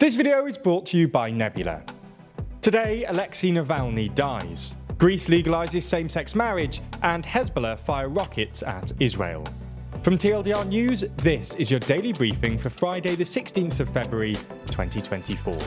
This video is brought to you by Nebula. Today, Alexei Navalny dies. Greece legalizes same sex marriage, and Hezbollah fire rockets at Israel. From TLDR News, this is your daily briefing for Friday, the 16th of February, 2024.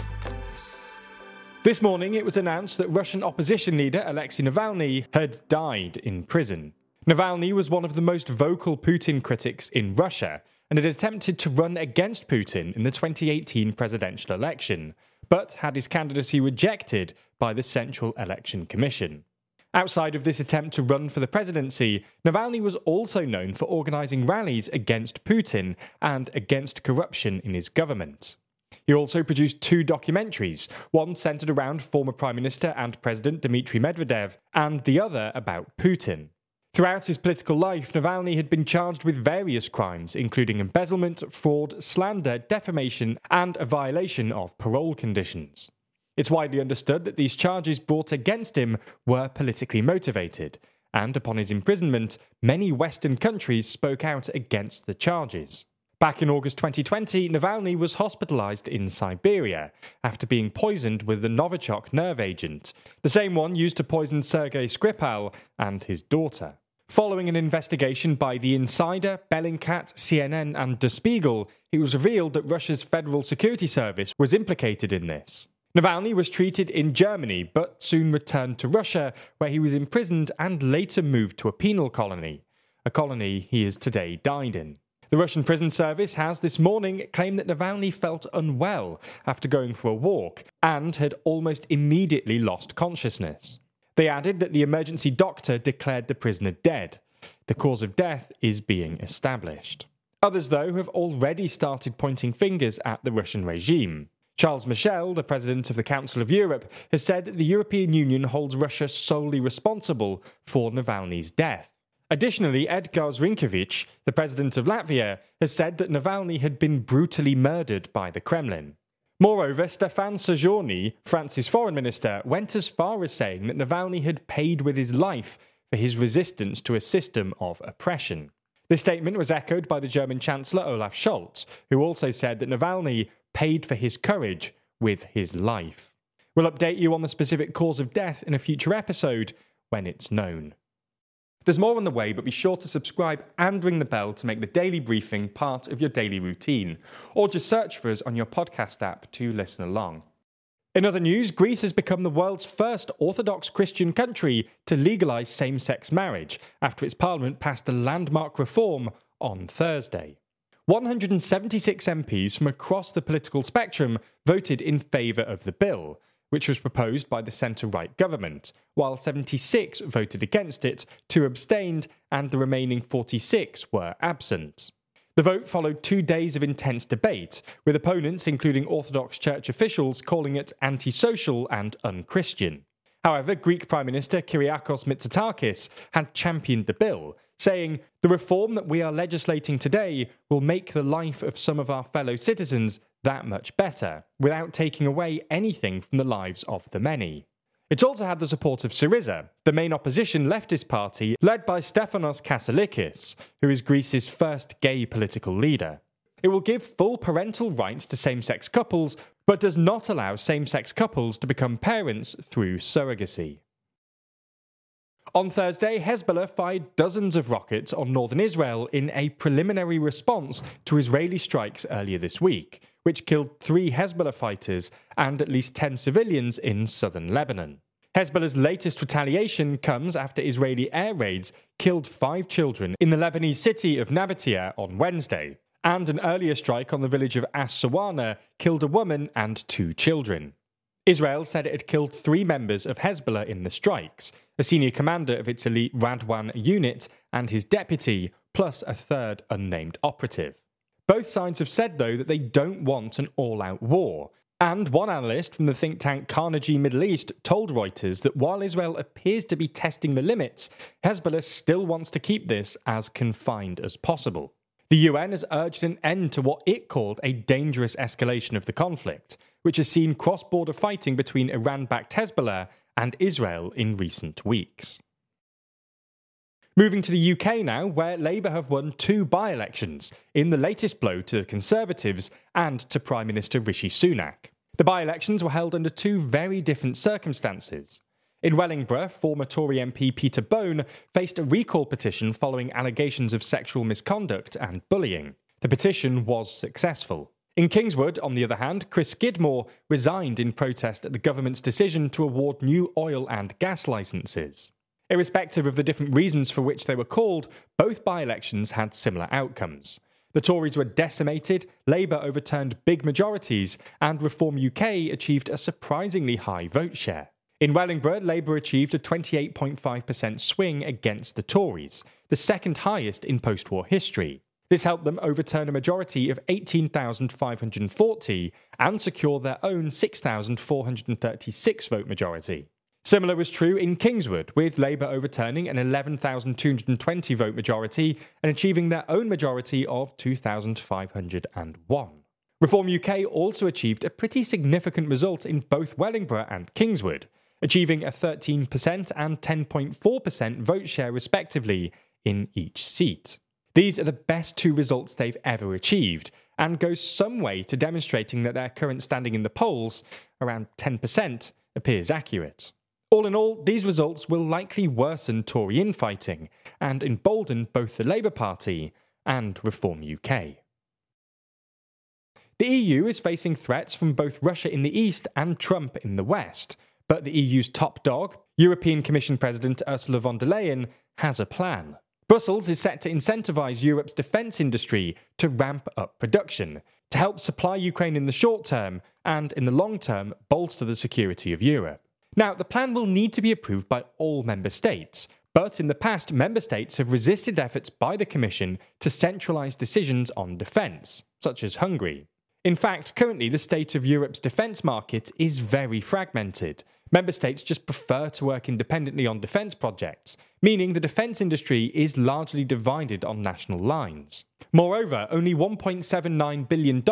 This morning, it was announced that Russian opposition leader Alexei Navalny had died in prison. Navalny was one of the most vocal Putin critics in Russia and had attempted to run against Putin in the 2018 presidential election, but had his candidacy rejected by the Central Election Commission. Outside of this attempt to run for the presidency, Navalny was also known for organising rallies against Putin and against corruption in his government. He also produced two documentaries, one centered around former Prime Minister and President Dmitry Medvedev, and the other about Putin. Throughout his political life, Navalny had been charged with various crimes, including embezzlement, fraud, slander, defamation, and a violation of parole conditions. It's widely understood that these charges brought against him were politically motivated, and upon his imprisonment, many Western countries spoke out against the charges. Back in August 2020, Navalny was hospitalized in Siberia after being poisoned with the Novichok nerve agent, the same one used to poison Sergei Skripal and his daughter. Following an investigation by The Insider, Bellingcat, CNN, and Der Spiegel, it was revealed that Russia's Federal Security Service was implicated in this. Navalny was treated in Germany, but soon returned to Russia, where he was imprisoned and later moved to a penal colony, a colony he has today died in. The Russian prison service has this morning claimed that Navalny felt unwell after going for a walk and had almost immediately lost consciousness. They added that the emergency doctor declared the prisoner dead. The cause of death is being established. Others, though, have already started pointing fingers at the Russian regime. Charles Michel, the president of the Council of Europe, has said that the European Union holds Russia solely responsible for Navalny's death. Additionally, Edgars Rinkēvičs, the president of Latvia, has said that Navalny had been brutally murdered by the Kremlin. Moreover, Stéphane Séjourné, France's foreign minister, went as far as saying that Navalny had paid with his life for his resistance to a system of oppression. This statement was echoed by the German Chancellor Olaf Scholz, who also said that Navalny paid for his courage with his life. We'll update you on the specific cause of death in a future episode when it's known. There's more on the way, but be sure to subscribe and ring the bell to make the daily briefing part of your daily routine, or just search for us on your podcast app to listen along. In other news, Greece has become the world's first Orthodox Christian country to legalise same sex marriage after its parliament passed a landmark reform on Thursday. 176 MPs from across the political spectrum voted in favour of the bill, which was proposed by the centre right government, while 76 voted against it, two abstained, and the remaining 46 were absent. The vote followed two days of intense debate, with opponents, including Orthodox Church officials, calling it antisocial and unchristian. However, Greek Prime Minister Kyriakos Mitsotakis had championed the bill, saying, The reform that we are legislating today will make the life of some of our fellow citizens that much better, without taking away anything from the lives of the many. It also had the support of Syriza, the main opposition leftist party led by Stefanos Kasselakis, who is Greece's first gay political leader. It will give full parental rights to same sex couples, but does not allow same sex couples to become parents through surrogacy. On Thursday, Hezbollah fired dozens of rockets on northern Israel in a preliminary response to Israeli strikes earlier this week, which killed three Hezbollah fighters and at least 10 civilians in southern Lebanon. Hezbollah's latest retaliation comes after Israeli air raids killed five children in the Lebanese city of Nabatieh on Wednesday, and an earlier strike on the village of As Sawana killed a woman and two children. Israel said it had killed three members of Hezbollah in the strikes a senior commander of its elite Radwan unit and his deputy, plus a third unnamed operative. Both sides have said, though, that they don't want an all out war. And one analyst from the think tank Carnegie Middle East told Reuters that while Israel appears to be testing the limits, Hezbollah still wants to keep this as confined as possible. The UN has urged an end to what it called a dangerous escalation of the conflict, which has seen cross border fighting between Iran backed Hezbollah and Israel in recent weeks. Moving to the UK now, where Labour have won two by elections, in the latest blow to the Conservatives and to Prime Minister Rishi Sunak. The by elections were held under two very different circumstances. In Wellingborough, former Tory MP Peter Bone faced a recall petition following allegations of sexual misconduct and bullying. The petition was successful. In Kingswood, on the other hand, Chris Skidmore resigned in protest at the government's decision to award new oil and gas licences. Irrespective of the different reasons for which they were called, both by elections had similar outcomes. The Tories were decimated, Labour overturned big majorities, and Reform UK achieved a surprisingly high vote share. In Wellingborough, Labour achieved a 28.5% swing against the Tories, the second highest in post war history. This helped them overturn a majority of 18,540 and secure their own 6,436 vote majority. Similar was true in Kingswood, with Labour overturning an 11,220 vote majority and achieving their own majority of 2,501. Reform UK also achieved a pretty significant result in both Wellingborough and Kingswood, achieving a 13% and 10.4% vote share respectively in each seat. These are the best two results they've ever achieved, and go some way to demonstrating that their current standing in the polls, around 10%, appears accurate. All in all, these results will likely worsen Tory infighting and embolden both the Labour Party and Reform UK. The EU is facing threats from both Russia in the east and Trump in the west, but the EU's top dog, European Commission President Ursula von der Leyen, has a plan. Brussels is set to incentivise Europe's defence industry to ramp up production, to help supply Ukraine in the short term, and in the long term, bolster the security of Europe. Now, the plan will need to be approved by all member states, but in the past, member states have resisted efforts by the Commission to centralise decisions on defence, such as Hungary. In fact, currently the state of Europe's defence market is very fragmented. Member states just prefer to work independently on defence projects, meaning the defence industry is largely divided on national lines. Moreover, only $1.79 billion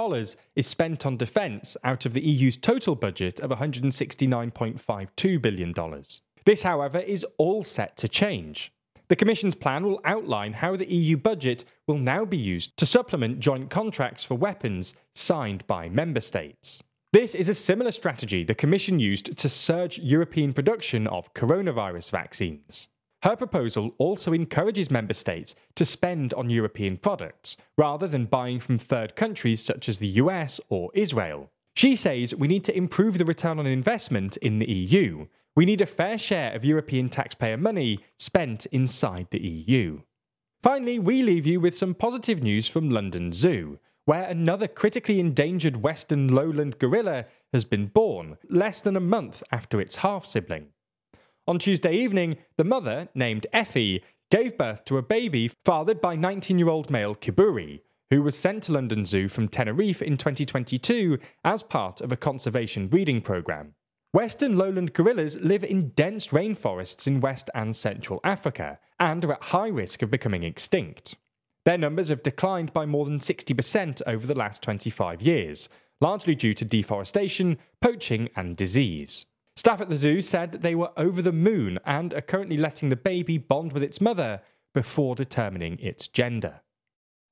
is spent on defence out of the EU's total budget of $169.52 billion. This, however, is all set to change. The Commission's plan will outline how the EU budget will now be used to supplement joint contracts for weapons signed by member states. This is a similar strategy the Commission used to surge European production of coronavirus vaccines. Her proposal also encourages member states to spend on European products, rather than buying from third countries such as the US or Israel. She says we need to improve the return on investment in the EU. We need a fair share of European taxpayer money spent inside the EU. Finally, we leave you with some positive news from London Zoo, where another critically endangered western lowland gorilla has been born, less than a month after its half sibling. On Tuesday evening, the mother, named Effie, gave birth to a baby fathered by 19 year old male Kiburi, who was sent to London Zoo from Tenerife in 2022 as part of a conservation breeding programme. Western lowland gorillas live in dense rainforests in West and Central Africa and are at high risk of becoming extinct. Their numbers have declined by more than 60% over the last 25 years, largely due to deforestation, poaching, and disease. Staff at the zoo said that they were over the moon and are currently letting the baby bond with its mother before determining its gender.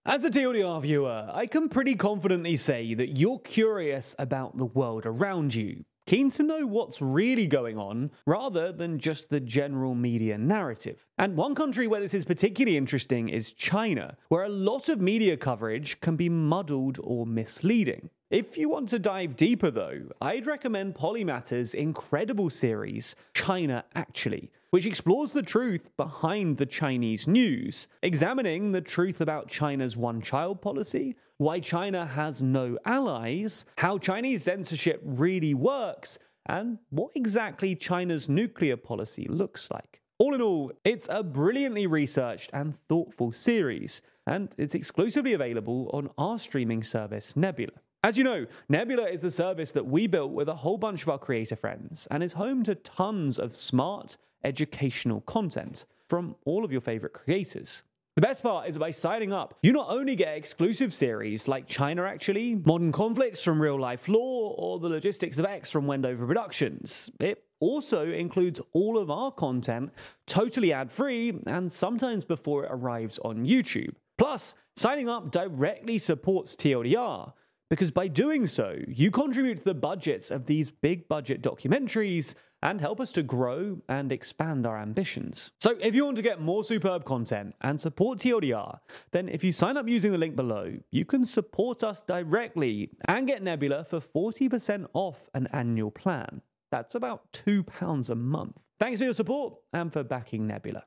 As a TLDR viewer, I can pretty confidently say that you're curious about the world around you, keen to know what's really going on rather than just the general media narrative. And one country where this is particularly interesting is China, where a lot of media coverage can be muddled or misleading. If you want to dive deeper, though, I'd recommend Polymatter's incredible series, China Actually, which explores the truth behind the Chinese news, examining the truth about China's one child policy, why China has no allies, how Chinese censorship really works, and what exactly China's nuclear policy looks like. All in all, it's a brilliantly researched and thoughtful series, and it's exclusively available on our streaming service, Nebula. As you know, Nebula is the service that we built with a whole bunch of our creator friends and is home to tons of smart, educational content from all of your favorite creators. The best part is by signing up, you not only get exclusive series like China Actually, Modern Conflicts from RealLifeLore, or The Logistics of X from Wendover Productions, it also includes all of our content totally ad free and sometimes before it arrives on YouTube. Plus, signing up directly supports TLDR because by doing so, you contribute to the budgets of these big budget documentaries and help us to grow and expand our ambitions. So, if you want to get more superb content and support TLDR, then if you sign up using the link below, you can support us directly and get Nebula for 40% off an annual plan. That's about £2 a month. Thanks for your support and for backing Nebula.